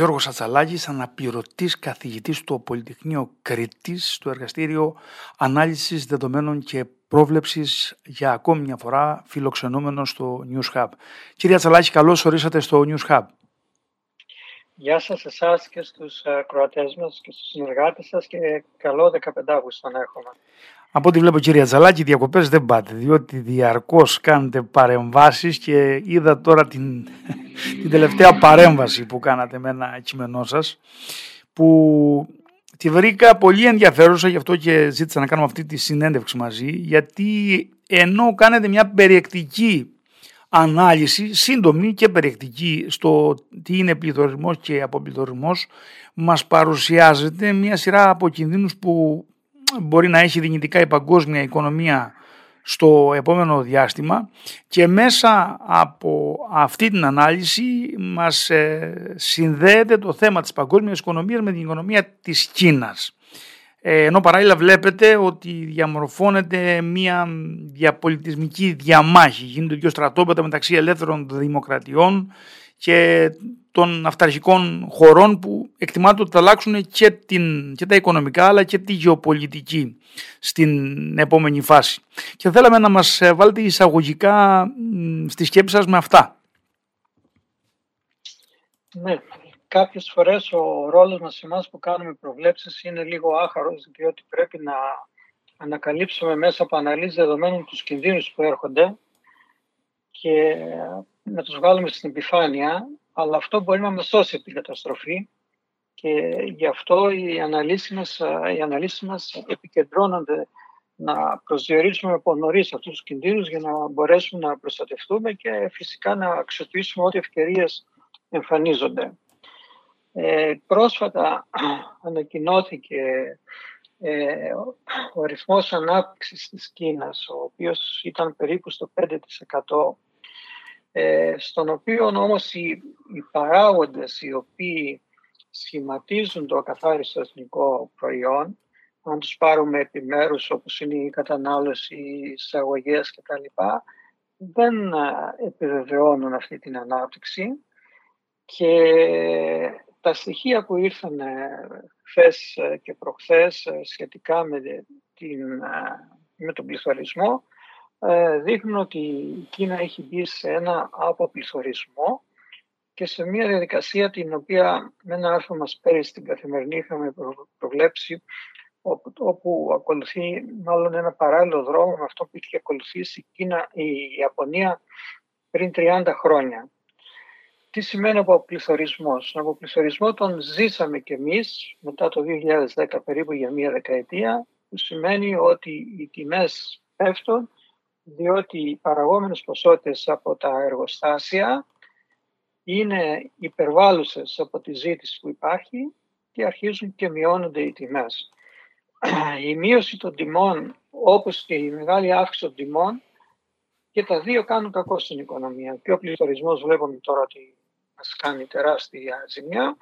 Γιώργος Ατσαλάκης, αναπληρωτής καθηγητής στο Πολυτεχνείο Κρήτης, στο εργαστήριο ανάλυσης δεδομένων και πρόβλεψης για ακόμη μια φορά φιλοξενούμενος στο News Hub. Κύριε Ατσαλάκη, καλώς ορίσατε στο News Hub. Γεια σας εσάς και στους ε, κροατές μας και στους συνεργάτες σας και καλό 15 Αύγουστο να έχουμε. Από ό,τι βλέπω κύριε Τζαλάκη, διακοπές δεν πάτε, διότι διαρκώς κάνετε παρεμβάσεις και είδα τώρα την, την τελευταία παρέμβαση που κάνατε με ένα κείμενό σας, που τη βρήκα πολύ ενδιαφέρουσα, γι' αυτό και ζήτησα να κάνουμε αυτή τη συνέντευξη μαζί, γιατί ενώ κάνετε μια περιεκτική ανάλυση, σύντομη και περιεκτική στο τι είναι πληθωρισμός και αποπληθωρισμός, μας παρουσιάζεται μια σειρά από κινδύνους που μπορεί να έχει δυνητικά η παγκόσμια οικονομία στο επόμενο διάστημα και μέσα από αυτή την ανάλυση μας ε, συνδέεται το θέμα της παγκόσμιας οικονομίας με την οικονομία της Κίνας. Ε, ενώ παράλληλα βλέπετε ότι διαμορφώνεται μια διαπολιτισμική διαμάχη, γίνονται δύο στρατόπεδα μεταξύ ελεύθερων δημοκρατιών και των αυταρχικών χωρών που εκτιμάται ότι θα αλλάξουν και, την, και τα οικονομικά αλλά και τη γεωπολιτική στην επόμενη φάση. Και θέλαμε να μας βάλετε εισαγωγικά στη σκέψη σας με αυτά. Ναι, κάποιες φορές ο ρόλος μας εμάς που κάνουμε προβλέψεις είναι λίγο άχαρος διότι πρέπει να ανακαλύψουμε μέσα από αναλύσεις δεδομένων τους κινδύνους που έρχονται και να τους βγάλουμε στην επιφάνεια αλλά αυτό μπορεί να μας σώσει από την καταστροφή και γι' αυτό οι αναλύσεις μας, οι αναλύσεις μας επικεντρώνονται να προσδιορίσουμε από νωρίς αυτούς τους κινδύνους για να μπορέσουμε να προστατευτούμε και φυσικά να αξιοποιήσουμε ό,τι ευκαιρίες εμφανίζονται. Ε, πρόσφατα ανακοινώθηκε ε, ο αριθμός ανάπτυξης της Κίνας, ο οποίος ήταν περίπου στο 5% ε, στον οποίο όμως οι, οι παράγοντες οι οποίοι σχηματίζουν το ακαθάριστο εθνικό προϊόν, αν τους πάρουμε επιμέρους όπως είναι η κατανάλωση, οι εισαγωγές κτλ, δεν ε, επιβεβαιώνουν αυτή την ανάπτυξη. Και τα στοιχεία που ήρθαν χθες και προχθές σχετικά με, την, με τον πληθωρισμό ε, δείχνουν ότι η Κίνα έχει μπει σε ένα αποπληθωρισμό και σε μια διαδικασία την οποία με ένα άρθρο μας πέρυσι στην καθημερινή είχαμε προβλέψει όπου, όπου ακολουθεί μάλλον ένα παράλληλο δρόμο με αυτό που είχε ακολουθήσει η, Κίνα, η Ιαπωνία πριν 30 χρόνια. Τι σημαίνει αποπληθωρισμός; Τον αποπληθωρισμό τον ζήσαμε κι εμείς μετά το 2010 περίπου για μία δεκαετία που σημαίνει ότι οι τιμές πέφτουν διότι οι παραγόμενες ποσότητες από τα εργοστάσια είναι υπερβάλλουσες από τη ζήτηση που υπάρχει και αρχίζουν και μειώνονται οι τιμές. Η μείωση των τιμών, όπως και η μεγάλη αύξηση των τιμών, και τα δύο κάνουν κακό στην οικονομία. Και ο πληθωρισμός βλέπουμε τώρα ότι μας κάνει τεράστια ζημιά,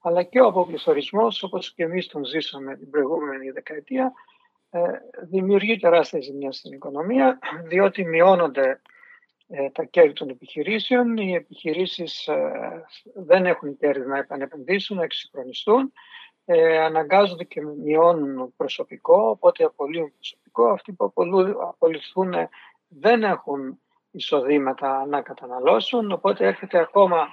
αλλά και ο αποπληθωρισμός, όπως και εμείς τον ζήσαμε την προηγούμενη δεκαετία, ε, δημιουργεί τεράστια ζημιά στην οικονομία, διότι μειώνονται ε, τα κέρδη των επιχειρήσεων, οι επιχειρήσεις ε, δεν έχουν κέρδη να επανεπενδύσουν, να εξυγχρονιστούν, αναγκάζονται και μειώνουν προσωπικό, οπότε απολύουν προσωπικό. Αυτοί που απολυθούν δεν έχουν εισοδήματα να καταναλώσουν, οπότε έρχεται ακόμα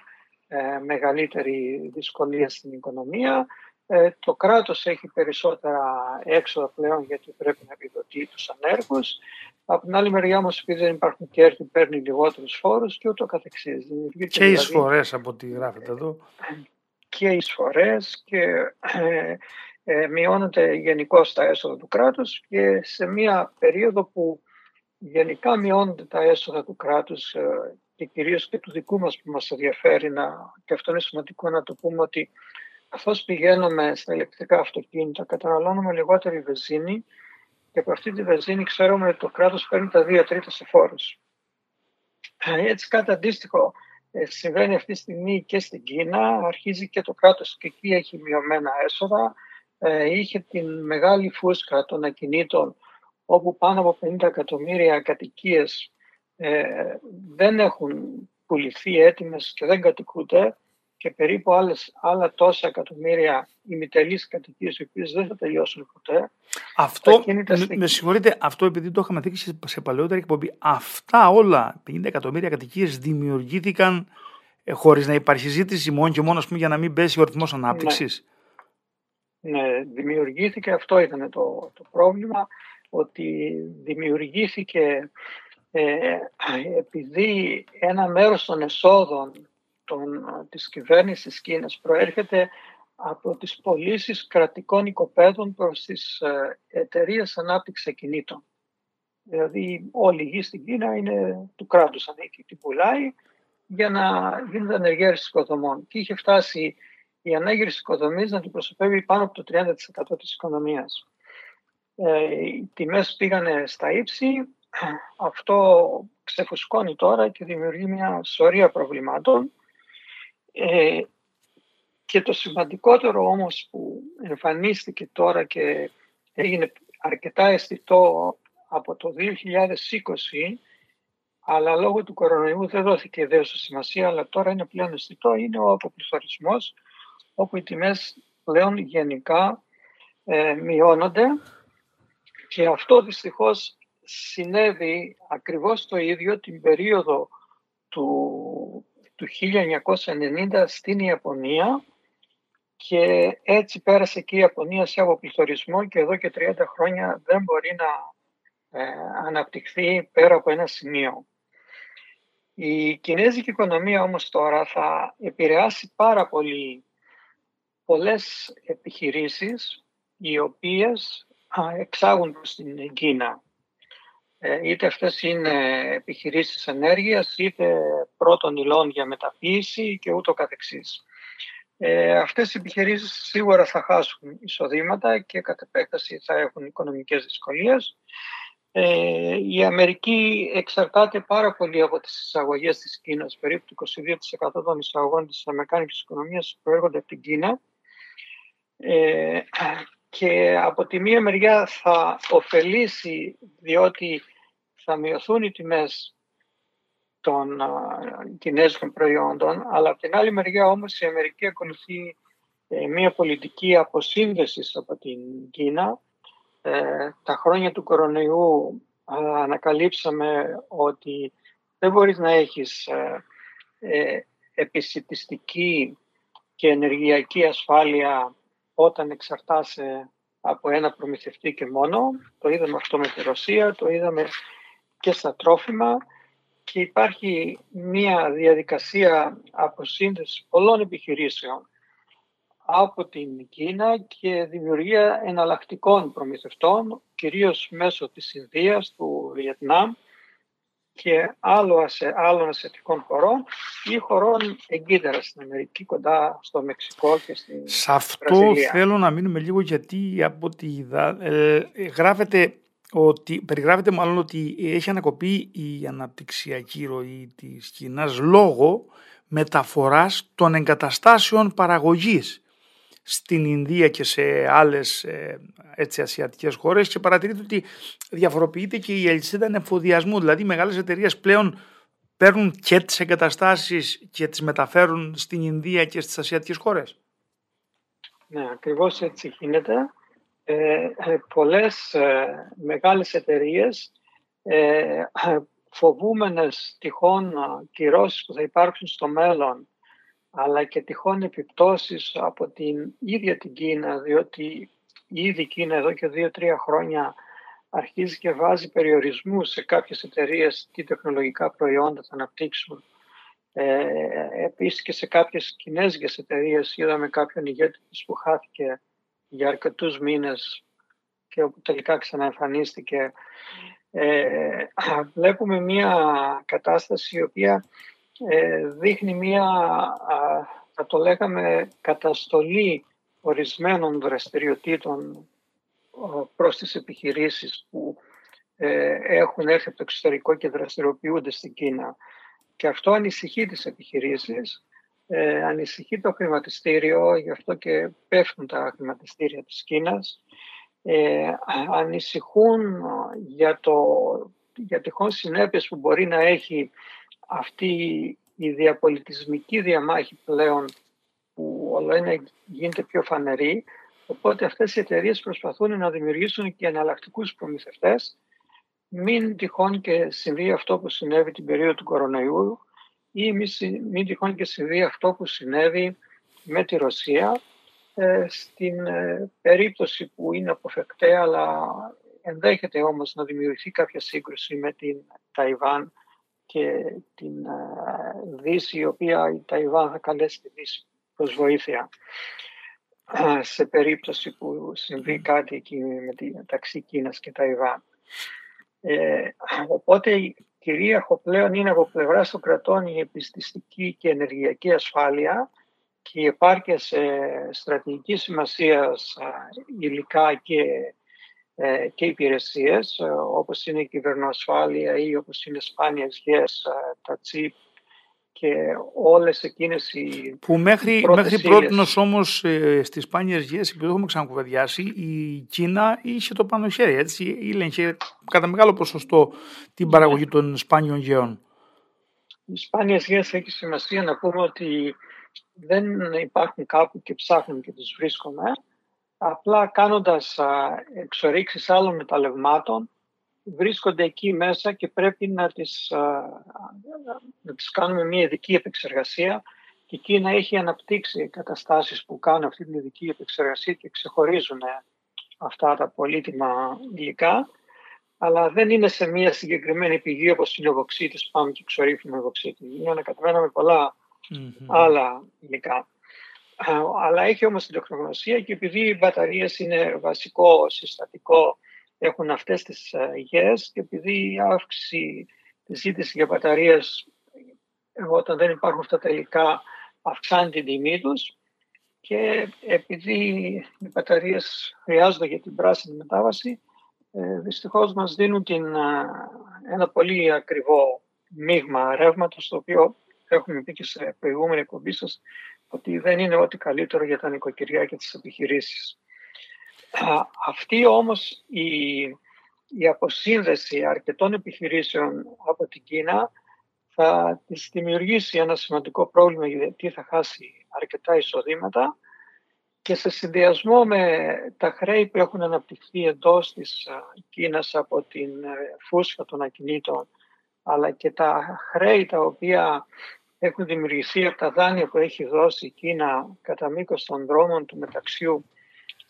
μεγαλύτερη δυσκολία στην οικονομία. Ε, το κράτος έχει περισσότερα έξοδα πλέον γιατί πρέπει να επιδοτεί τους ανέργους. Από την άλλη μεριά όμως επειδή δεν υπάρχουν κέρδη παίρνει λιγότερους φόρους και ούτω καθεξής. Και δηλαδή, εισφορές από ό,τι γράφετε εδώ. Και εισφορές και ε, ε, μειώνονται γενικώ τα έσοδα του κράτους και σε μια περίοδο που γενικά μειώνονται τα έσοδα του κράτους ε, και κυρίως και του δικού μας που μας ενδιαφέρει να, και αυτό είναι σημαντικό να το πούμε ότι καθώς πηγαίνουμε στα ηλεκτρικά αυτοκίνητα, καταναλώνουμε λιγότερη βενζίνη και από αυτή τη βενζίνη ξέρουμε ότι το κράτος παίρνει τα δύο τρίτα σε φόρους. Ε, έτσι κάτι αντίστοιχο ε, συμβαίνει αυτή τη στιγμή και στην Κίνα. Αρχίζει και το κράτος και εκεί έχει μειωμένα έσοδα. Ε, είχε την μεγάλη φούσκα των ακινήτων όπου πάνω από 50 εκατομμύρια κατοικίες δεν έχουν πουληθεί έτοιμες και δεν κατοικούνται και περίπου άλλες, άλλα τόσα εκατομμύρια ημιτελείς κατοικίες οι οποίες δεν θα τελειώσουν ποτέ. Αυτό, με, με συγχωρείτε, αυτό επειδή το είχαμε δείξει σε παλαιότερη εκπομπή, αυτά όλα, 50 εκατομμύρια κατοικίες δημιουργήθηκαν ε, χωρίς να υπάρχει ζήτηση μόνο και μόνο πούμε, για να μην πέσει ο ρυθμός ανάπτυξης. Ναι. ναι, δημιουργήθηκε, αυτό ήταν το, το πρόβλημα, ότι δημιουργήθηκε ε, επειδή ένα μέρος των εσόδων των, της κυβέρνησης Κίνας προέρχεται από τις πωλήσεις κρατικών οικοπαίδων προς τις ε, εταιρείες ανάπτυξης ακινήτων. Δηλαδή όλη η γη στην Κίνα είναι του κράτους ανήκει, την πουλάει για να γίνεται ανεργέρηση οικοδομών. Και είχε φτάσει η ανέγερση οικοδομής να την προσωπεύει πάνω από το 30% της οικονομίας. Ε, οι τιμές πήγανε στα ύψη, αυτό ξεφουσκώνει τώρα και δημιουργεί μια σωρία προβλημάτων. Ε, και το σημαντικότερο όμως που εμφανίστηκε τώρα και έγινε αρκετά αισθητό από το 2020 αλλά λόγω του κορονοϊού δεν δόθηκε ιδέως σημασία αλλά τώρα είναι πλέον αισθητό είναι ο αποπληθωρισμός όπου οι τιμές πλέον γενικά ε, μειώνονται. Και αυτό δυστυχώς συνέβη ακριβώς το ίδιο την περίοδο του, του 1990 στην Ιαπωνία και έτσι πέρασε και η Ιαπωνία σε αποπληθωρισμό και εδώ και 30 χρόνια δεν μπορεί να ε, αναπτυχθεί πέρα από ένα σημείο. Η κινέζικη οικονομία όμως τώρα θα επηρεάσει πάρα πολύ πολλές επιχειρήσεις οι οποίες εξάγουν προς την Κίνα. Ε, είτε αυτές είναι επιχειρήσεις ενέργειας, είτε πρώτων υλών για μεταποίηση και ούτω καθεξής. Ε, αυτές οι επιχειρήσεις σίγουρα θα χάσουν εισοδήματα και κατ' επέκταση θα έχουν οικονομικές δυσκολίες. Ε, η Αμερική εξαρτάται πάρα πολύ από τις εισαγωγές της Κίνας. Περίπου το 22% των εισαγωγών της Αμερικάνικης οικονομίας προέρχονται από την Κίνα. Ε, και από τη μία μεριά θα ωφελήσει διότι θα μειωθούν οι τιμές των κινέζικων προϊόντων, αλλά από την άλλη μεριά όμως η Αμερική ακολουθεί ε, μια πολιτική αποσύνδεσης από την Κίνα. Ε, τα χρόνια του κορονοϊού ανακαλύψαμε ότι δεν μπορείς να έχεις ε, επισητιστική και ενεργειακή ασφάλεια όταν εξαρτάσαι από ένα προμηθευτή και μόνο. Το είδαμε αυτό με τη Ρωσία, το είδαμε και στα τρόφιμα και υπάρχει μια διαδικασία αποσύνδεσης πολλών επιχειρήσεων από την Κίνα και δημιουργία εναλλακτικών προμηθευτών, κυρίως μέσω της Ινδίας, του Βιετνάμ και άλλο άλλων ασιατικών χωρών ή χωρών εγκύτερα στην Αμερική, κοντά στο Μεξικό και στην Σε αυτό θέλω να μείνουμε λίγο γιατί από ό,τι είδα ε, γράφεται ότι, περιγράφεται μάλλον ότι έχει ανακοπεί η αναπτυξιακή ροή της Κίνας λόγω μεταφοράς των εγκαταστάσεων παραγωγής στην Ινδία και σε άλλες ε, έτσι, ασιατικές χώρες και παρατηρείται ότι διαφοροποιείται και η αλυσίδα εφοδιασμού. Δηλαδή οι μεγάλες εταιρείες πλέον παίρνουν και τις εγκαταστάσεις και τις μεταφέρουν στην Ινδία και στις ασιατικές χώρες. Ναι, ακριβώς έτσι γίνεται. Ε, ε πολλές ε, μεγάλες εταιρείες ε, φοβούμενες τυχόν κυρώσεις που θα υπάρξουν στο μέλλον αλλά και τυχόν επιπτώσεις από την ίδια την Κίνα, διότι ήδη η Κίνα εδώ και δύο-τρία χρόνια αρχίζει και βάζει περιορισμούς σε κάποιες εταιρείες τι τεχνολογικά προϊόντα θα αναπτύξουν. Ε, επίσης και σε κάποιες κινέζικες εταιρείες είδαμε κάποιον ηγέτη που χάθηκε για αρκετούς μήνες και όπου τελικά ξαναεμφανίστηκε. Ε, βλέπουμε μια κατάσταση η οποία ε, δείχνει μια, θα το λέγαμε, καταστολή ορισμένων δραστηριοτήτων προς τις επιχειρήσεις που ε, έχουν έρθει από το εξωτερικό και δραστηριοποιούνται στην Κίνα. Και αυτό ανησυχεί τις επιχειρήσεις, ε, ανησυχεί το χρηματιστήριο, γι' αυτό και πέφτουν τα χρηματιστήρια της Κίνας. Ε, ανησυχούν για, το, για τυχόν συνέπειες που μπορεί να έχει αυτή η διαπολιτισμική διαμάχη πλέον όλο ένα γίνεται πιο φανερή. Οπότε αυτές οι εταιρείες προσπαθούν να δημιουργήσουν και εναλλακτικούς προμηθευτές. Μην τυχόν και συμβεί αυτό που συνέβη την περίοδο του κορονοϊού ή μην τυχόν και συμβεί αυτό που συνέβη με τη Ρωσία ε, στην ε, περίπτωση που είναι αποφεκτέ αλλά ενδέχεται όμως να δημιουργηθεί κάποια σύγκρουση με την Ταϊβάν και την ε, Δύση η οποία η Ταϊβάν θα καλέσει τη Δύση προς βοήθεια σε περίπτωση που συμβεί κάτι εκεί μεταξύ Κίνας και Ταϊβάν. Ε, οπότε κυρίαρχο πλέον είναι από πλευράς των κρατών η επιστηστική και ενεργειακή ασφάλεια και η επάρκεια σε στρατηγική σημασία υλικά και, ε, και υπηρεσίες όπως είναι η κυβερνοασφάλεια ή όπως είναι σπάνιες γης, τα τσίπ και όλες εκείνες οι Που μέχρι, μέχρι πρώτη όμως ε, στις σπάνιες γης, επειδή έχουμε ξανακουβαδιάσει, η Κίνα είχε το πάνω χέρι, έτσι, ήλεγχε κατά μεγάλο ποσοστό την παραγωγή ναι. των σπάνιων γεών. Οι σπάνιες γης έχει σημασία να πούμε ότι δεν υπάρχουν κάπου και ψάχνουν και τους βρίσκουμε. Απλά κάνοντας εξορίξεις άλλων μεταλλευμάτων, βρίσκονται εκεί μέσα και πρέπει να τις, να τις κάνουμε μια ειδική επεξεργασία και εκεί να έχει αναπτύξει καταστάσεις που κάνουν αυτή την ειδική επεξεργασία και ξεχωρίζουν αυτά τα πολύτιμα υλικά αλλά δεν είναι σε μια συγκεκριμένη πηγή όπως είναι ο βοξίτης, πάμε και ξορύφουμε βοξίτη. Είναι ανακατεμένα με πολλά άλλα υλικά. Αλλά έχει όμως την τεχνογνωσία και επειδή οι μπαταρίες είναι βασικό συστατικό έχουν αυτές τις ε, υγιές και επειδή η αύξηση της ζήτησης για μπαταρίες όταν δεν υπάρχουν αυτά τα υλικά αυξάνει την τιμή τους και επειδή οι μπαταρίες χρειάζονται για την πράσινη μετάβαση ε, δυστυχώς μας δίνουν την, ε, ένα πολύ ακριβό μείγμα ρεύματος το οποίο έχουμε πει και σε προηγούμενη εκπομπή σας ότι δεν είναι ό,τι καλύτερο για τα νοικοκυριά και τις επιχειρήσεις. Αυτή όμως η, η αποσύνδεση αρκετών επιχειρήσεων από την Κίνα θα της δημιουργήσει ένα σημαντικό πρόβλημα γιατί θα χάσει αρκετά εισοδήματα και σε συνδυασμό με τα χρέη που έχουν αναπτυχθεί εντός της Κίνας από την ε, φούσκα των ακινήτων αλλά και τα χρέη τα οποία έχουν δημιουργηθεί από τα δάνεια που έχει δώσει η Κίνα κατά μήκος των δρόμων του μεταξιού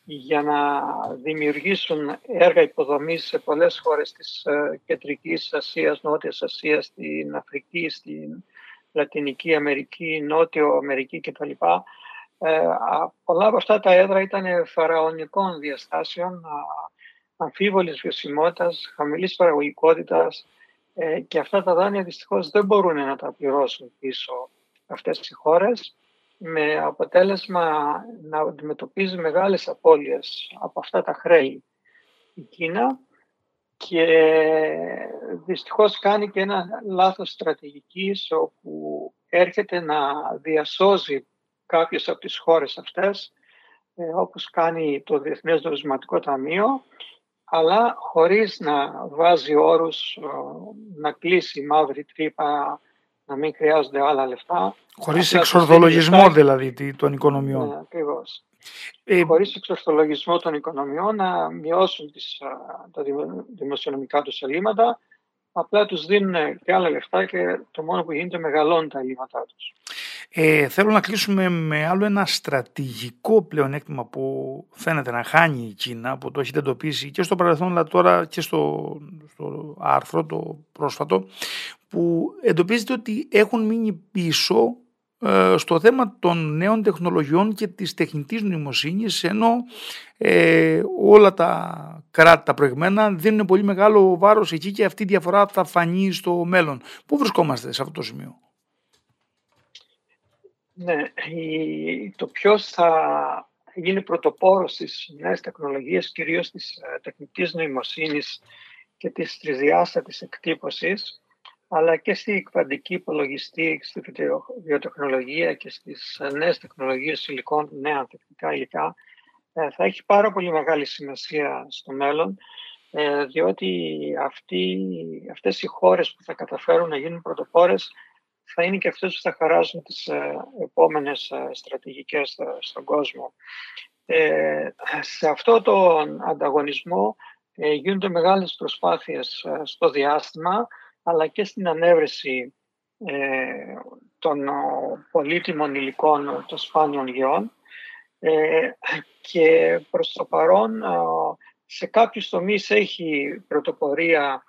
για να δημιουργήσουν έργα υποδομής σε πολλές χώρες της ε, Κεντρικής Ασίας, Νότιας Ασίας, στην Αφρική, στην Λατινική Αμερική, Νότιο Αμερική κτλ. Ε, πολλά από αυτά τα έδρα ήταν φαραωνικών διαστάσεων, αμφίβολης βιωσιμότητας, χαμηλής παραγωγικότητας ε, και αυτά τα δάνεια δυστυχώς δεν μπορούν να τα πληρώσουν πίσω αυτές οι χώρες με αποτέλεσμα να αντιμετωπίζει μεγάλες απώλειες από αυτά τα χρέη η Κίνα και δυστυχώς κάνει και ένα λάθος στρατηγικής όπου έρχεται να διασώζει κάποιες από τις χώρες αυτές ε, όπως κάνει το Διεθνές Νομισματικό Ταμείο αλλά χωρίς να βάζει όρους να κλείσει η μαύρη τρύπα να μην χρειάζονται άλλα λεφτά. Χωρίς εξορθολογισμό δηλαδή των οικονομιών. Ναι, ακριβώς. Ε, Χωρίς εξορθολογισμό των οικονομιών να μειώσουν τις, τα δημοσιονομικά τους ελλείμματα, απλά τους δίνουν και άλλα λεφτά και το μόνο που γίνεται μεγαλώνει τα ελλείμματά τους. Ε, θέλω να κλείσουμε με άλλο ένα στρατηγικό πλεονέκτημα που φαίνεται να χάνει η Κίνα, που το έχετε εντοπίσει και στο παρελθόν, αλλά τώρα και στο, στο άρθρο το πρόσφατο, που εντοπίζεται ότι έχουν μείνει πίσω ε, στο θέμα των νέων τεχνολογιών και της τεχνητής νοημοσύνης ενώ ε, όλα τα κράτη τα προηγμένα δίνουν πολύ μεγάλο βάρος εκεί και αυτή η διαφορά θα φανεί στο μέλλον. Πού βρισκόμαστε σε αυτό το σημείο; Ναι, το ποιος θα γίνει πρωτοπόρος στις νέες τεχνολογίες, κυρίως της ε, τεχνητής νοημοσύνης και της τρισδιάστατης εκτύπωσης, αλλά και στη κβαντική υπολογιστή, στη βιοτεχνολογία και στις ε, νέες τεχνολογίες υλικών, νέα τεχνικά υλικά, ε, θα έχει πάρα πολύ μεγάλη σημασία στο μέλλον, διότι αυτοί, αυτές οι χώρες που θα καταφέρουν να γίνουν πρωτοπόρες θα είναι και αυτές που θα χαράζουν τις ε, επόμενες ε, στρατηγικές στον κόσμο. σε αυτό τον ανταγωνισμό γίνονται μεγάλες προσπάθειες στο διάστημα αλλά και στην ανέβρεση των πολύτιμων υλικών των σπάνιων γεών και προς το παρόν σε κάποιους τομείς έχει πρωτοπορία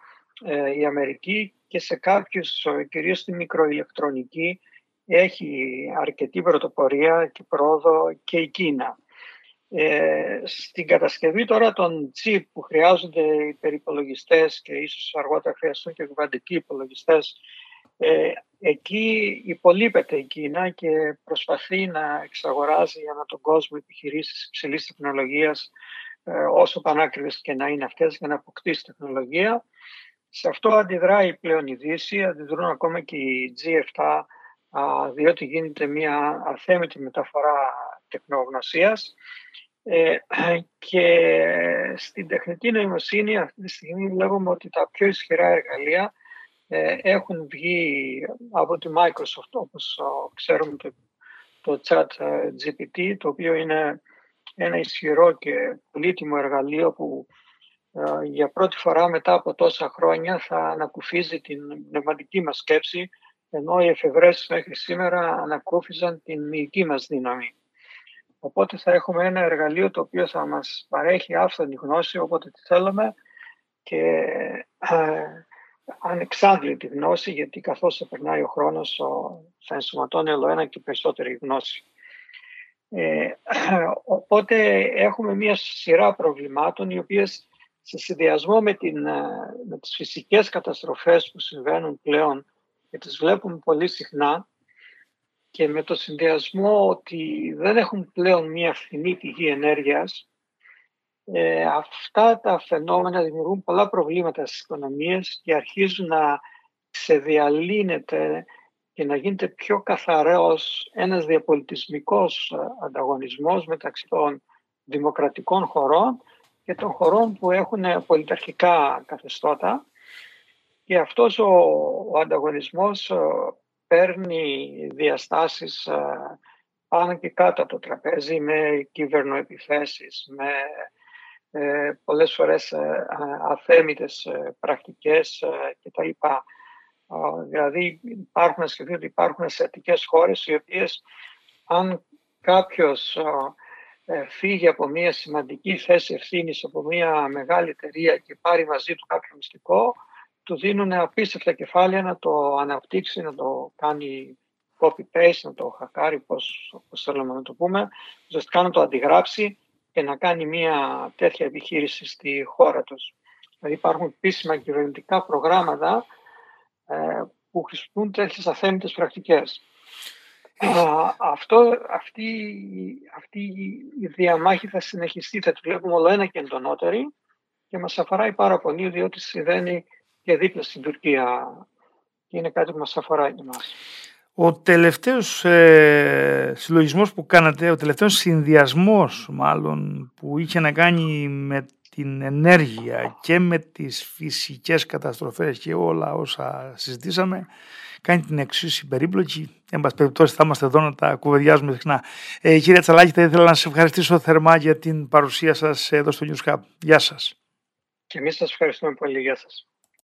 η Αμερική και σε κάποιους, κυρίως στη μικροηλεκτρονική, έχει αρκετή πρωτοπορία και πρόοδο και η Κίνα. Ε, στην κατασκευή τώρα των chip που χρειάζονται οι περιπολογιστές και ίσως αργότερα χρειαστούν και κουβαντικοί υπολογιστές, ε, εκεί υπολείπεται η Κίνα και προσπαθεί να εξαγοράζει ανά τον κόσμο επιχειρήσεις υψηλής τεχνολογίας ε, όσο πανάκριβες και να είναι αυτές για να αποκτήσει τεχνολογία. Σε αυτό αντιδράει πλέον η Δύση, αντιδρούν ακόμα και οι G7, διότι γίνεται μια αθέμητη μεταφορά τεχνογνωσίας. Ε, και στην τεχνητή νοημοσύνη αυτή τη στιγμή βλέπουμε ότι τα πιο ισχυρά εργαλεία ε, έχουν βγει από τη Microsoft όπως ξέρουμε το, το chat ε, GPT το οποίο είναι ένα ισχυρό και πολύτιμο εργαλείο που ε, για πρώτη φορά μετά από τόσα χρόνια θα ανακουφίζει την πνευματική μας σκέψη ενώ οι εφευρέσεις μέχρι σήμερα ανακούφιζαν την μυϊκή μας δύναμη. Οπότε θα έχουμε ένα εργαλείο το οποίο θα μας παρέχει άφθονη γνώση όποτε τη θέλουμε και ε, ανεξάντλητη γνώση γιατί καθώς θα περνάει ο χρόνος θα ενσωματώνει όλο ένα και περισσότερη γνώση. Ε, οπότε έχουμε μια σειρά προβλημάτων οι οποίες σε συνδυασμό με, την, ε, με τις φυσικές καταστροφές που συμβαίνουν πλέον και τις βλέπουμε πολύ συχνά και με το συνδυασμό ότι δεν έχουν πλέον μια φθηνή πηγή ενέργειας, ε, αυτά τα φαινόμενα δημιουργούν πολλά προβλήματα στις οικονομίες και αρχίζουν να ξεδιαλύνεται και να γίνεται πιο καθαρός ένας διαπολιτισμικός ε, ανταγωνισμός μεταξύ των δημοκρατικών χωρών και των χωρών που έχουν πολιταρχικά καθεστώτα και αυτός ο, ο ανταγωνισμός ε, παίρνει διαστάσεις ε, πάνω και κάτω από το τραπέζι με κυβερνοεπιθέσεις, με ε, πολλές φορές ε, αθέμητες πρακτικές κτλ. Δηλαδή υπάρχουν να σκεφτεί ότι υπάρχουν ασιατικές χώρες οι οποίες αν κάποιος ε, φύγει από μια σημαντική θέση ευθύνης από μια μεγάλη εταιρεία και πάρει μαζί του κάποιο μυστικό, του δίνουν απίστευτα κεφάλαια να το αναπτύξει, να το κάνει copy-paste, να το χακάρει, πώς, πώς θέλουμε να το πούμε, ουσιαστικά να το αντιγράψει και να κάνει μια τέτοια επιχείρηση στη χώρα τους. Δηλαδή υπάρχουν επίσημα κυβερνητικά προγράμματα ε, που χρησιμοποιούν τέτοιες αθέμητες πρακτικές αυτό, αυτή, αυτή η διαμάχη θα συνεχιστεί, θα τη βλέπουμε όλο ένα και εντονότερη και μας αφορά πάρα πολύ διότι συμβαίνει και δίπλα στην Τουρκία και είναι κάτι που μας αφορά και εμάς. Ο τελευταίος ε, συλλογισμός που κάνατε, ο τελευταίος συνδυασμός μάλλον που είχε να κάνει με την ενέργεια και με τις φυσικές καταστροφές και όλα όσα συζητήσαμε κάνει την εξίσου περίπλοκη. Εν πάση περιπτώσει, θα είμαστε εδώ να τα κουβεντιάζουμε συχνά. Ε, κύριε Τσαλάκη, θα ήθελα να σας ευχαριστήσω θερμά για την παρουσία σας εδώ στο News Hub. Γεια σας. Και εμείς σας ευχαριστούμε πολύ. Γεια σας.